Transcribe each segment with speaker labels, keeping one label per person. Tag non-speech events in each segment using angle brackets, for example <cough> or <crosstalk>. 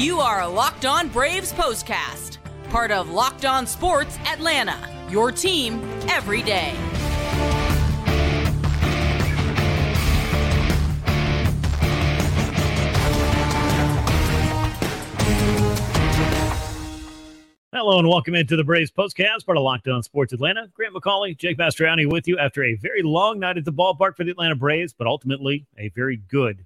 Speaker 1: You are a Locked On Braves postcast, part of Locked On Sports Atlanta, your team every day.
Speaker 2: Hello and welcome into the Braves postcast, part of Locked On Sports Atlanta. Grant McAuley, Jake Mastroianni with you after a very long night at the ballpark for the Atlanta Braves, but ultimately a very good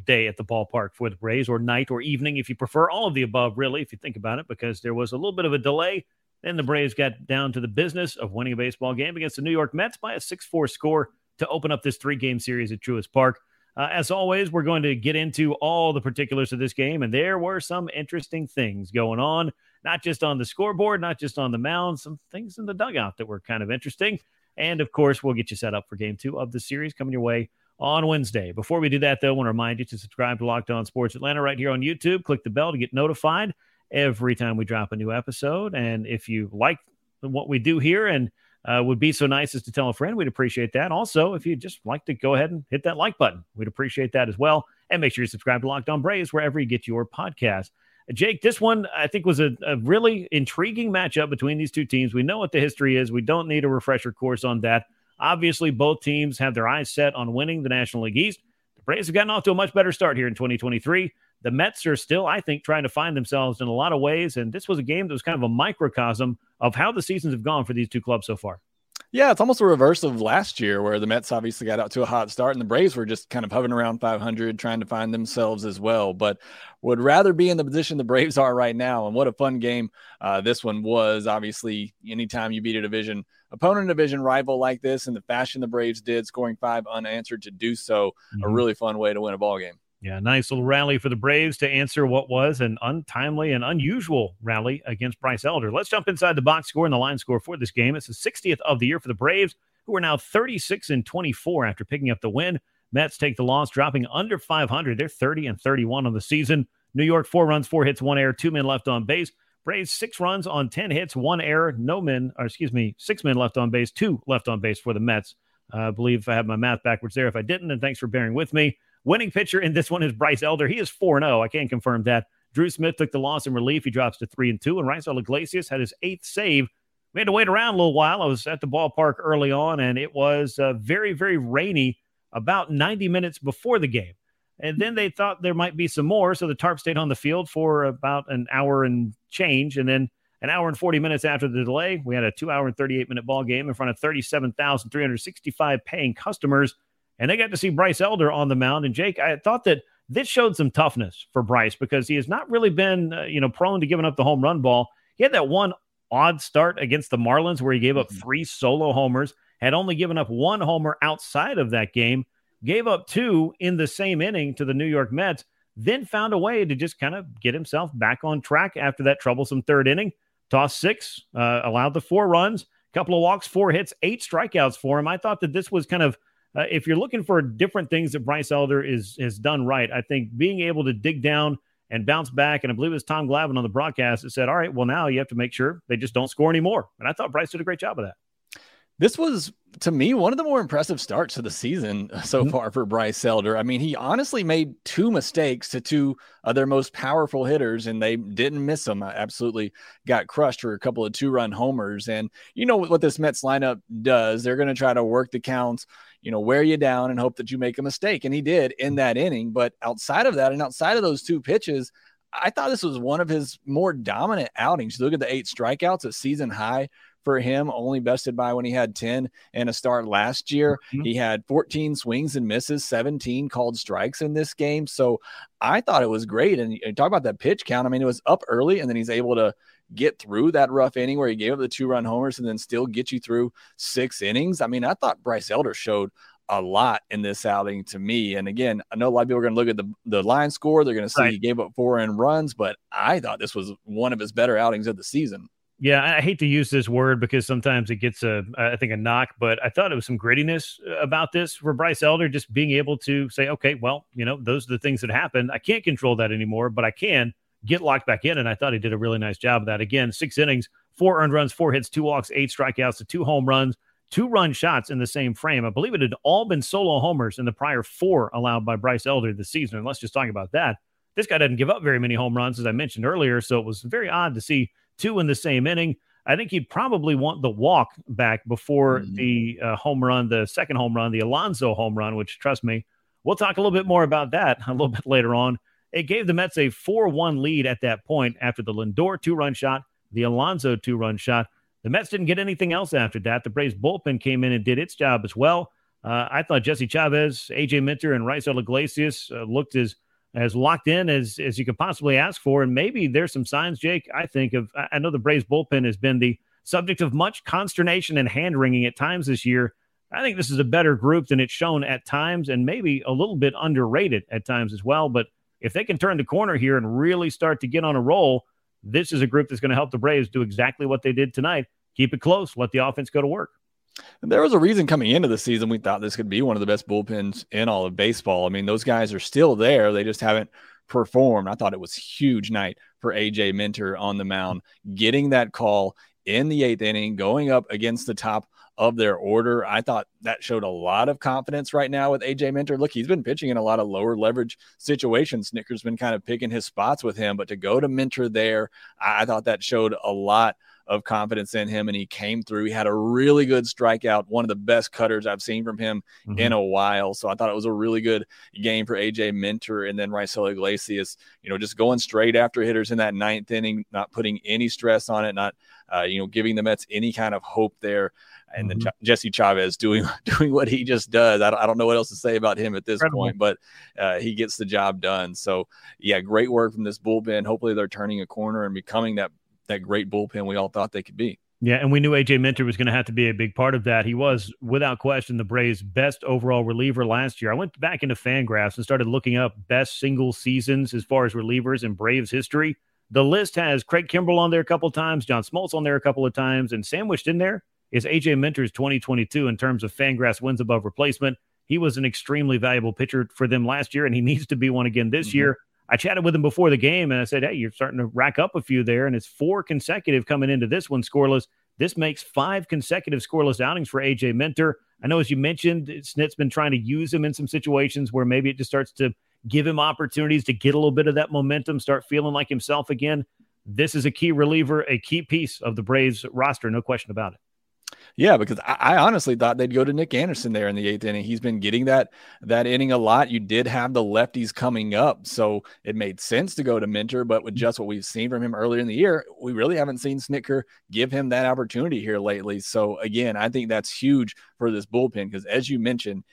Speaker 2: day at the ballpark for the Braves, or night or evening, if you prefer. All of the above, really, if you think about it, because there was a little bit of a delay. Then the Braves got down to the business of winning a baseball game against the New York Mets by a 6 4 score to open up this three game series at Truist Park. Uh, as always, we're going to get into all the particulars of this game, and there were some interesting things going on not just on the scoreboard, not just on the mound, some things in the dugout that were kind of interesting. And of course, we'll get you set up for game two of the series coming your way on Wednesday. Before we do that, though, I want to remind you to subscribe to Locked On Sports Atlanta right here on YouTube. Click the bell to get notified every time we drop a new episode. And if you like what we do here and uh, would be so nice as to tell a friend, we'd appreciate that. Also, if you'd just like to go ahead and hit that like button, we'd appreciate that as well. And make sure you subscribe to Locked On Braves wherever you get your podcast. Jake, this one I think was a, a, really intriguing matchup between these two teams. We know what the history is. We don't need a refresher course on that. Obviously, both teams have their eyes set on winning the National League East. The Braves have gotten off to a much better start here in 2023. The Mets are still, I think, trying to find themselves in a lot of ways. And this was a game that was kind of a microcosm of how the seasons have gone for these two clubs so far.
Speaker 3: Yeah, it's almost a reverse of last year where the Mets obviously got out to a hot start and the Braves were just kind of hovering around 500 trying to find themselves as well. But would rather be in the position the Braves are right now. And what a fun game uh, this one was. Obviously, anytime you beat a division opponent, division rival like this in the fashion the Braves did, scoring five unanswered to do so, mm-hmm. a really fun way to win a ball game.
Speaker 2: Yeah, nice little rally for the Braves to answer what was an untimely and unusual rally against Bryce Elder. Let's jump inside the box score and the line score for this game. It's the 60th of the year for the Braves, who are now 36 and 24 after picking up the win. Mets take the loss, dropping under 500. They're 30 and 31 on the season. New York, four runs, four hits, one error, two men left on base. Braves, six runs on 10 hits, one error, no men, or excuse me, six men left on base, two left on base for the Mets. Uh, I believe I have my math backwards there. If I didn't, then thanks for bearing with me. Winning pitcher in this one is Bryce Elder. He is 4 0. I can't confirm that. Drew Smith took the loss in relief. He drops to 3 and 2. And Raisel Iglesias had his eighth save. We had to wait around a little while. I was at the ballpark early on, and it was uh, very, very rainy about 90 minutes before the game. And then they thought there might be some more. So the tarp stayed on the field for about an hour and change. And then an hour and 40 minutes after the delay, we had a two hour and 38 minute ball game in front of 37,365 paying customers and they got to see Bryce Elder on the mound. And Jake, I thought that this showed some toughness for Bryce because he has not really been, uh, you know, prone to giving up the home run ball. He had that one odd start against the Marlins where he gave up mm-hmm. three solo homers, had only given up one homer outside of that game, gave up two in the same inning to the New York Mets, then found a way to just kind of get himself back on track after that troublesome third inning. Tossed six, uh, allowed the four runs, couple of walks, four hits, eight strikeouts for him. I thought that this was kind of uh, if you're looking for different things that Bryce Elder is has done right, I think being able to dig down and bounce back, and I believe it was Tom Glavine on the broadcast that said, "All right, well now you have to make sure they just don't score anymore." And I thought Bryce did a great job of that.
Speaker 3: This was, to me, one of the more impressive starts of the season <laughs> so mm-hmm. far for Bryce Elder. I mean, he honestly made two mistakes to two of their most powerful hitters, and they didn't miss them. I absolutely got crushed for a couple of two run homers. And you know what this Mets lineup does? They're going to try to work the counts you know, wear you down and hope that you make a mistake. And he did in that inning. But outside of that, and outside of those two pitches, I thought this was one of his more dominant outings. Look at the eight strikeouts, a season high for him, only bested by when he had 10 and a start last year. Mm-hmm. He had 14 swings and misses, 17 called strikes in this game. So I thought it was great. And talk about that pitch count. I mean, it was up early, and then he's able to get through that rough inning where he gave up the two run homers and then still get you through six innings. I mean, I thought Bryce Elder showed a lot in this outing to me. And again, I know a lot of people are going to look at the, the line score. They're going to see right. he gave up four in runs, but I thought this was one of his better outings of the season.
Speaker 2: Yeah, I hate to use this word because sometimes it gets a, I think, a knock, but I thought it was some grittiness uh, about this for Bryce Elder, just being able to say, okay, well, you know, those are the things that happened. I can't control that anymore, but I can get locked back in. And I thought he did a really nice job of that. Again, six innings, four earned runs, four hits, two walks, eight strikeouts, two home runs, two run shots in the same frame. I believe it had all been solo homers in the prior four allowed by Bryce Elder this season. And let's just talk about that. this guy doesn't give up very many home runs, as I mentioned earlier. So it was very odd to see two in the same inning. I think he'd probably want the walk back before mm-hmm. the uh, home run, the second home run, the Alonso home run, which, trust me, we'll talk a little bit more about that <laughs> a little bit later on. It gave the Mets a 4 1 lead at that point after the Lindor two run shot, the Alonso two run shot. The Mets didn't get anything else after that. The Braves bullpen came in and did its job as well. Uh, I thought Jesse Chavez, AJ Minter, and Raisel Iglesias uh, looked as as locked in as as you could possibly ask for. And maybe there's some signs, Jake. I think of. I know the Braves bullpen has been the subject of much consternation and hand wringing at times this year. I think this is a better group than it's shown at times, and maybe a little bit underrated at times as well. But if they can turn the corner here and really start to get on a roll, this is a group that's going to help the Braves do exactly what they did tonight. Keep it close, let the offense go to work.
Speaker 3: There was a reason coming into the season we thought this could be one of the best bullpens in all of baseball. I mean, those guys are still there. They just haven't performed. I thought it was huge night for AJ Minter on the mound, getting that call in the eighth inning, going up against the top of their order. I thought that showed a lot of confidence right now with AJ Minter. Look, he's been pitching in a lot of lower leverage situations. Snitker's been kind of picking his spots with him, but to go to Minter there, I thought that showed a lot of confidence in him and he came through. He had a really good strikeout, one of the best cutters I've seen from him mm-hmm. in a while. So I thought it was a really good game for AJ Minter and then Raisel Iglesias, you know, just going straight after hitters in that ninth inning, not putting any stress on it, not, uh, you know, giving the Mets any kind of hope there. And mm-hmm. then Ch- Jesse Chavez doing <laughs> doing what he just does. I don't, I don't know what else to say about him at this Incredible. point, but uh, he gets the job done. So yeah, great work from this bullpen. Hopefully they're turning a corner and becoming that that great bullpen we all thought they could be.
Speaker 2: Yeah, and we knew AJ Minter was going to have to be a big part of that. He was, without question, the Braves' best overall reliever last year. I went back into Fangraphs and started looking up best single seasons as far as relievers in Braves history. The list has Craig Kimbrel on there a couple of times, John Smoltz on there a couple of times, and sandwiched in there is AJ Minter's 2022 in terms of Fangraphs wins above replacement. He was an extremely valuable pitcher for them last year, and he <laughs> needs to be one again this mm-hmm. year. I chatted with him before the game and I said, Hey, you're starting to rack up a few there. And it's four consecutive coming into this one scoreless. This makes five consecutive scoreless outings for AJ Minter. I know, as you mentioned, Snit's been trying to use him in some situations where maybe it just starts to give him opportunities to get a little bit of that momentum, start feeling like himself again. This is a key reliever, a key piece of the Braves roster, no question about it.
Speaker 3: Yeah, because I, I, honestly thought they'd go to Nick Anderson there in the eighth inning. He's been getting that that inning a lot. You did have the lefties coming up, so it made sense to go to Minter. But with mm-hmm. just what we've seen from him earlier in the year, we really haven't seen Snitker give him that opportunity here lately. So again, I think that's huge for this bullpen because, as you mentioned,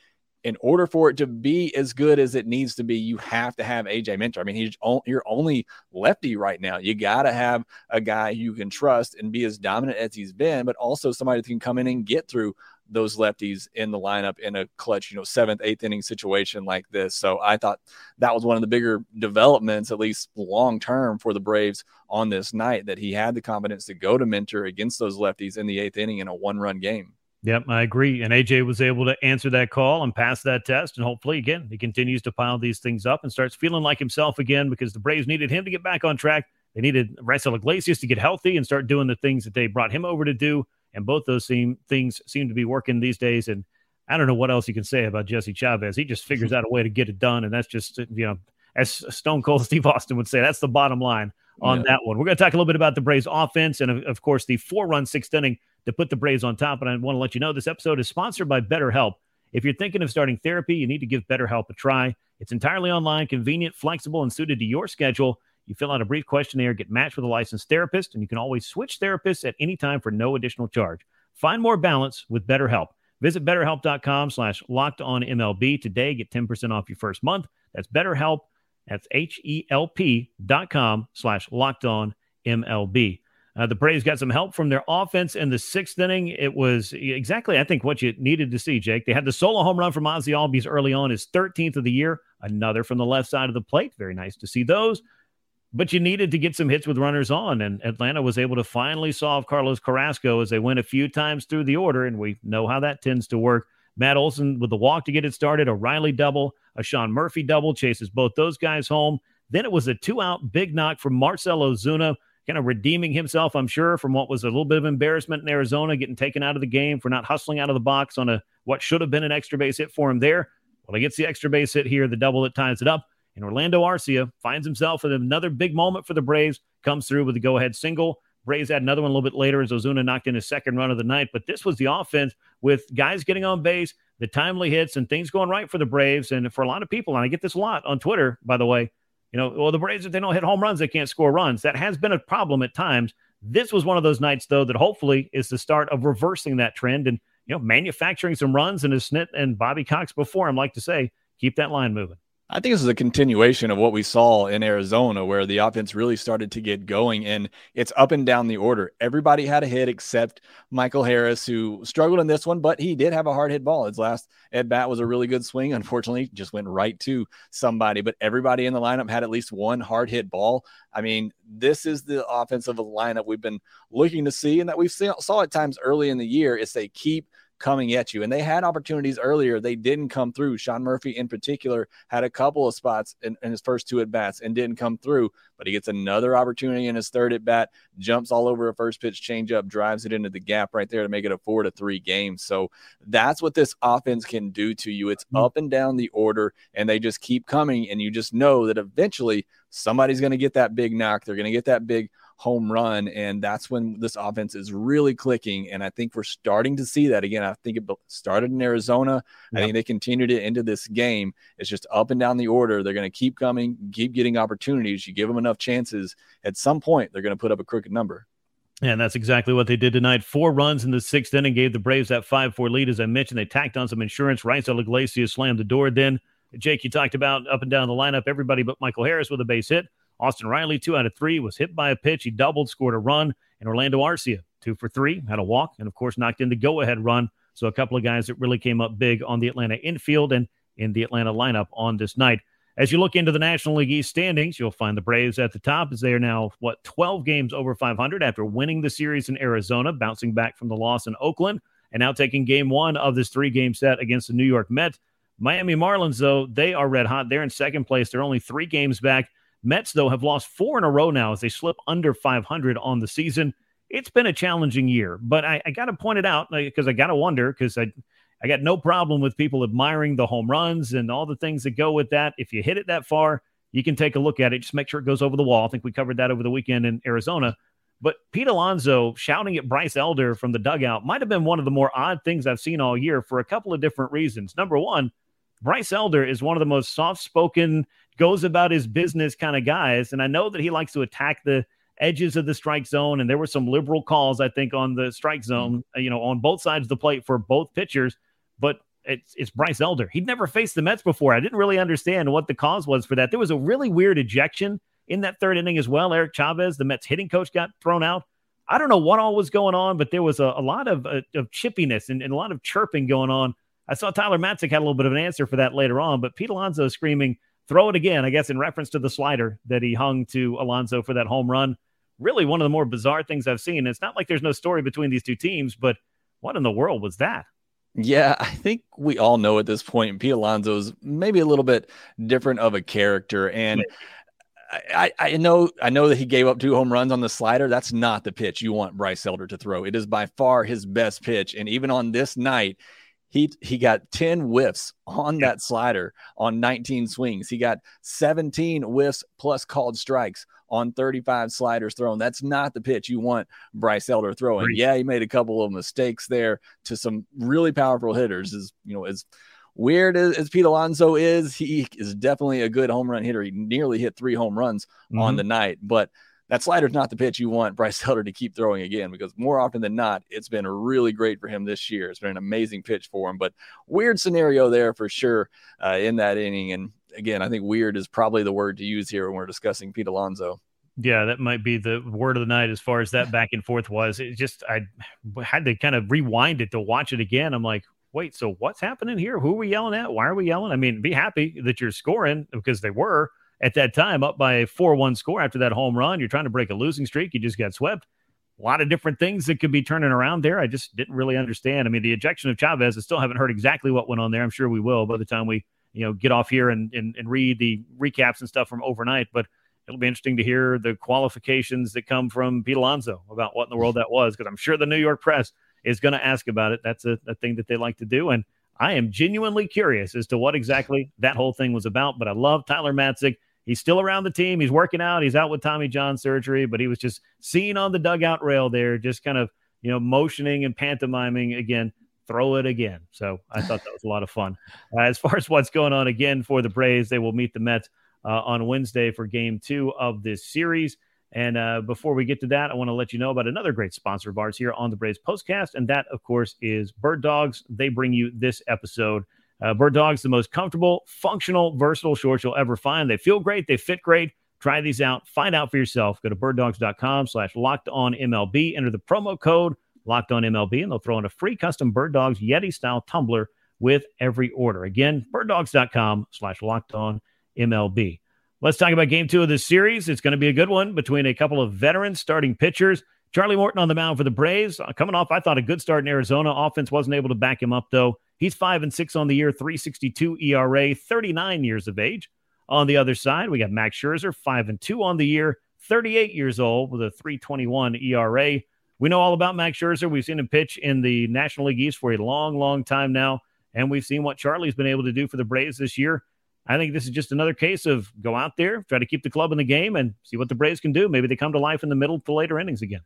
Speaker 3: in order for it to be as good as it needs to be, you have to have AJ Minter. I mean, he's your only lefty right now. You got to have a guy you can trust and be as dominant as he's been, but also somebody that can come in and get through those lefties in the lineup in a clutch, you know, seventh, eighth inning situation like this. So I thought that was one of the bigger developments, at least long term, for the Braves on this night that he had the confidence to go to Minter against those lefties in the eighth inning in a one run game.
Speaker 2: Yep, I agree. And AJ was able to answer that call and pass that test. And hopefully, again, he continues to pile these things up and starts feeling like himself again because the Braves needed him to get back on track. They needed Raisel Iglesias to get healthy and start doing the things that they brought him over to do. And both those seem, things seem to be working these days. And I don't know what else you can say about Jesse Chavez. He just figures <laughs> out a way to get it done. And that's just, uh, you know, as Stone Cold <laughs> Steve Austin would say, that's the bottom line on yeah. that one. We're going to talk a little bit about the Braves offense and, of, of course, the four run sixth inning to put the Braves on top. And I want to let you know this episode is sponsored by BetterHelp. If you're thinking of starting therapy, you need to give BetterHelp a try. It's entirely online, convenient, flexible, and suited to your schedule. You fill out a brief questionnaire, get matched with a licensed therapist, and you can always switch therapists at any time for no additional charge. Find more balance with BetterHelp. Visit betterhelp.com slash locked on MLB today. Get 10% off your first month. That's BetterHelp. That's H-E-L-P dot com slash locked on MLB. Uh, the Braves got some help from their offense in the sixth inning. It was exactly, I think, what you needed to see, Jake. They had the solo home run from Ozzie Albies early on, his 13th of the year, another from the left side of the plate. Very nice to see those. But you needed to get some hits with runners on, and Atlanta was able to finally solve Carlos Carrasco as they went a few times through the order, and we know how that tends to work. Matt Olson with the walk to get it started, a Riley double, a Sean Murphy double, chases both those guys home. Then it was a two out big knock from Marcelo Ozuna kind of redeeming himself, I'm sure, from what was a little bit of embarrassment in Arizona, getting taken out of the game for not hustling out of the box on a what should have been an extra base hit for him there. Well, he gets the extra base hit here, the double that ties it up, And Orlando Arcia finds himself in another big moment for the Braves, comes through with a go ahead single. Braves had another one a little bit later as Ozuna knocked in his second run of the night. But this was the offense with guys getting on base, the timely hits, and things going right for the Braves. And for a lot of people, and I get this a lot on Twitter, by the way, you know, well, the Braves, if they don't hit home runs, they can't score runs. That has been a problem at times. This was one of those nights, though, that hopefully is the start of reversing that trend and, you know, manufacturing some runs. And as Snit and Bobby Cox before him like to say, keep that line moving.
Speaker 3: I think this is a continuation of what we saw in Arizona, where the offense really started to get going, and it's up and down the order. Everybody had a hit except Michael Harris, who struggled in this one, but he did have a hard hit ball. His last at bat was a really good swing. Unfortunately, just went right to somebody, but everybody in the lineup had at least one hard hit ball. I mean, this is the offensive lineup we've been looking to see, and that we've seen, saw at times early in the year. Is they keep coming at you. And they had opportunities earlier. They didn't come through. Sean Murphy, in particular, had a couple of spots in, in, his first two at bats and didn't come through. But he gets another opportunity in his third at bat, jumps all over a first pitch changeup, drives it into the gap right there to make it a four to three game. So that's what this offense can do to you. It's mm-hmm. up and down the order, and they just keep coming. And you just know that eventually somebody's going to get that big knock. They're going to get that big home run. And that's when this offense is really clicking. And I think we're starting to see that again. I think it started in Arizona. Yep. I think they continued it into this game. It's just up and down the order. They're going to keep coming, keep getting opportunities. You give them enough chances. At some point, they're going to put up a crooked number.
Speaker 2: And that's exactly what they did tonight. Four runs in the sixth inning gave the Braves that 5 4 lead. As I mentioned, they tacked on some insurance. Raisel Iglesias slammed the door. Then, Jake, you talked about up and down the lineup, everybody but Michael Harris with a base hit. Austin Riley, two out of three, was hit by a pitch. He doubled, scored a run. And Orlando Arcia, two for three, had a walk, and of course, knocked in the go ahead run. So a couple of guys that really came up big on the Atlanta infield and in the Atlanta lineup on this night. As you look into the National League East standings, you'll find the Braves at the top as they are now, what, 12 games over 500 after winning the series in Arizona, bouncing back from the loss in Oakland, and now taking game one of this three game set against the New York Mets. Miami Marlins, though, they are red hot. They're in second place. They're only three games back Mets, though, have lost four in a row now as they slip under 500 on the season. It's been a challenging year, but I, I got to point it out because I got to wonder because I, I got no problem with people admiring the home runs and all the things that go with that. If you hit it that far, you can take a look at it. Just make sure it goes over the wall. I think we covered that over the weekend in Arizona. But Pete Alonso shouting at Bryce Elder from the dugout might have been one of the more odd things I've seen all year for a couple of different reasons. Number one, Bryce Elder is one of the most soft spoken, goes about his business kind of guys. And I know that he likes to attack the edges of the strike zone. And there were some liberal calls, I think, on the strike zone, mm-hmm. you know, on both sides of the plate for both pitchers. But it's, it's Bryce Elder. He'd never faced the Mets before. I didn't really understand what the cause was for that. There was a really weird ejection in that third inning as well. Eric Chavez, the Mets hitting coach, got thrown out. I don't know what all was going on, but there was a, a lot of, uh, of chippiness and, and, a lot of chirping going on I saw Tyler Matzek had a little bit of an answer for that later on, but Pete Alonso screaming, throw it again, I guess, in reference to the slider that he hung to Alonso for that home run. Really one of the more bizarre things I've seen. It's not like there's no story between these two teams, but what in the world was that?
Speaker 3: Yeah, I think we all know at this point Pete Alonso's maybe a little bit different of a character. And I, I know I know that he gave up two home runs on the slider. That's not the pitch you want Bryce Elder to throw. It is by far his best pitch. And even on this night, he he got 10 whiffs on that slider on 19 swings. He got 17 whiffs plus called strikes on 35 sliders thrown. That's not the pitch you want Bryce Elder throwing. Right. Yeah, he made a couple of mistakes there to some really powerful hitters. Is you know as weird as, as Pete Alonso is, he is definitely a good home run hitter. He nearly hit three home runs mm-hmm. on the night, but that slider's not the pitch you want Bryce <laughs> Elder to keep throwing again because more often than not, it's been really great for him this year. It's been an amazing pitch for him, but weird scenario there for sure uh, in that inning. And again, I think weird is probably the word to use here when we're discussing Pete Alonso.
Speaker 2: Yeah, that might be the word of the night as far as that back and forth was. It just, I had to kind of rewind it to watch it again. I'm like, wait, so what's happening here? Who are we yelling at? Why are we yelling? I mean, be happy that you're scoring because they were at that time, up by a 4 1 score after that home run. You're trying to break a losing streak. You just got swept. A lot of different things that could be turning around there. I just didn't really understand. I mean, the ejection of Chavez, I still haven't heard exactly what went on there. I'm sure we will by the time we, you know, get off here and, and, and read the recaps and stuff from overnight. But it'll be interesting to hear the qualifications that come from Pete Alonso about what in the world that was, because I'm sure the New York press is going to ask about it. That's a, a thing that they like to do. And I am genuinely curious as to what exactly that whole thing was about. But I love Tyler Matzek. He's still around the team. He's working out. He's out with Tommy John surgery, but he was just seen on the dugout rail there, just kind of, you know, motioning and pantomiming again, throw it again. So I thought that was a lot of fun. Uh, as far as what's going on again for the Braves, they will meet the Mets uh, on Wednesday for game two of this series. And uh, before we get to that, I want to let you know about another great sponsor of ours here on the Braves Postcast. And that, of course, is Bird Dogs. They bring you this episode. Uh, Bird Dogs, the most comfortable, functional, versatile shorts you'll ever find. They feel great. They fit great. Try these out. Find out for yourself. Go to birddogs.com slash locked on MLB. Enter the promo code locked on MLB, and they'll throw in a free custom Bird Dogs Yeti style tumbler with every order. Again, birddogs.com slash locked on MLB. Let's talk about game two of this series. It's going to be a good one between a couple of veteran starting pitchers. Charlie Morton on the mound for the Braves. Uh, coming off, I thought a good start in Arizona. Offense wasn't able to back him up, though. He's five and six on the year, 362 ERA, 39 years of age. On the other side, we got Max Scherzer, five and two on the year, 38 years old with a 321 ERA. We know all about Max Scherzer. We've seen him pitch in the National League East for a long, long time now. And we've seen what Charlie's been able to do for the Braves this year. I think this is just another case of go out there, try to keep the club in the game, and see what the Braves can do. Maybe they come to life in the middle to later innings again.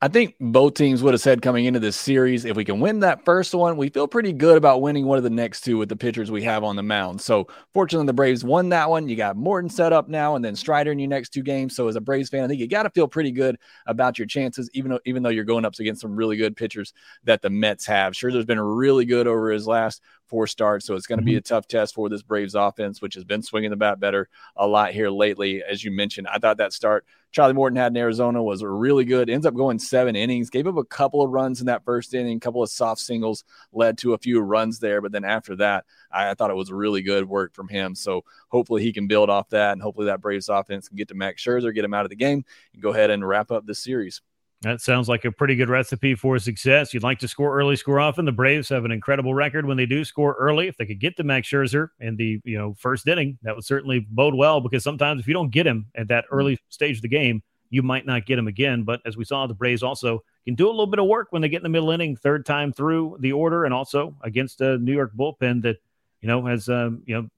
Speaker 3: I think both teams would have said coming into this series, if we can win that first one, we feel pretty good about winning one of the next two with the pitchers we have on the mound. So, fortunately, the Braves won that one. You got Morton set up now, and then Strider in your next two games. So, as a Braves fan, I think you got to feel pretty good about your chances, even though even though you're going up against some really good pitchers that the Mets have. Scherzer's been really good over his last four starts, so it's going to mm-hmm. be a tough test for this Braves offense, which has been swinging the bat better a lot here lately. As you mentioned, I thought that start Charlie Morton had in Arizona was really good. Ends up going seven innings, gave up a couple of runs in that first inning, a couple of soft singles led to a few runs there. But then after that, I, I thought it was really good work from him. So hopefully he can build off that, and hopefully that Braves offense can get to Max Scherzer, get him out of the game, and go ahead and wrap up this series.
Speaker 2: That sounds like a pretty good recipe for success. You'd like to score early, score often. The Braves have an incredible record when they do score early. If they could get to Max Scherzer in the you know first inning, that would certainly bode well because sometimes if you don't get him at that early stage of the game, you might not get him again. But as we saw, the Braves also can do a little bit of work when they get in the middle inning, third time through the order, and also against a New York bullpen that you know has um, you know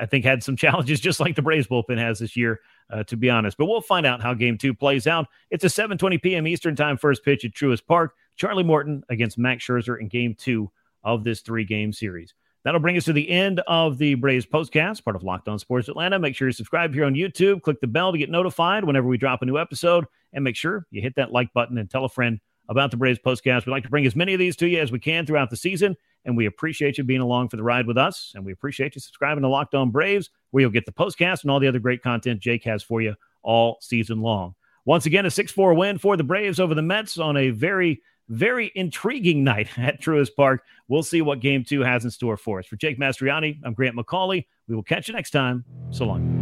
Speaker 2: I, think had some <laughs> challenges just like the Braves bullpen has this year uh, to be honest. But we'll find out how game two plays out. It's a 7:20 p.m. Eastern time first pitch at Truist Park. Charlie Morton against Max Scherzer in game two of this three-game series. That'll bring us to the end of the Braves postcast, part of Locked On Sports Atlanta. Make sure you subscribe here on YouTube. Click the bell to get notified whenever we drop a new episode. And make sure you hit that like button and tell a friend about the Braves postcast. We'd like to bring as many of these to you as we can throughout the season. And we appreciate you being along for the ride with us. And we appreciate you subscribing to Locked On Braves where you'll get the postcast and all the other great content Jake has for you all season long. Once again, a 6 4 win for the Braves over the Mets on a very, very intriguing <laughs> night at Truist Park. We'll see what game two has in store for us. For Jake Mastroianni, I'm Grant McAuley. We will catch you next time. So long.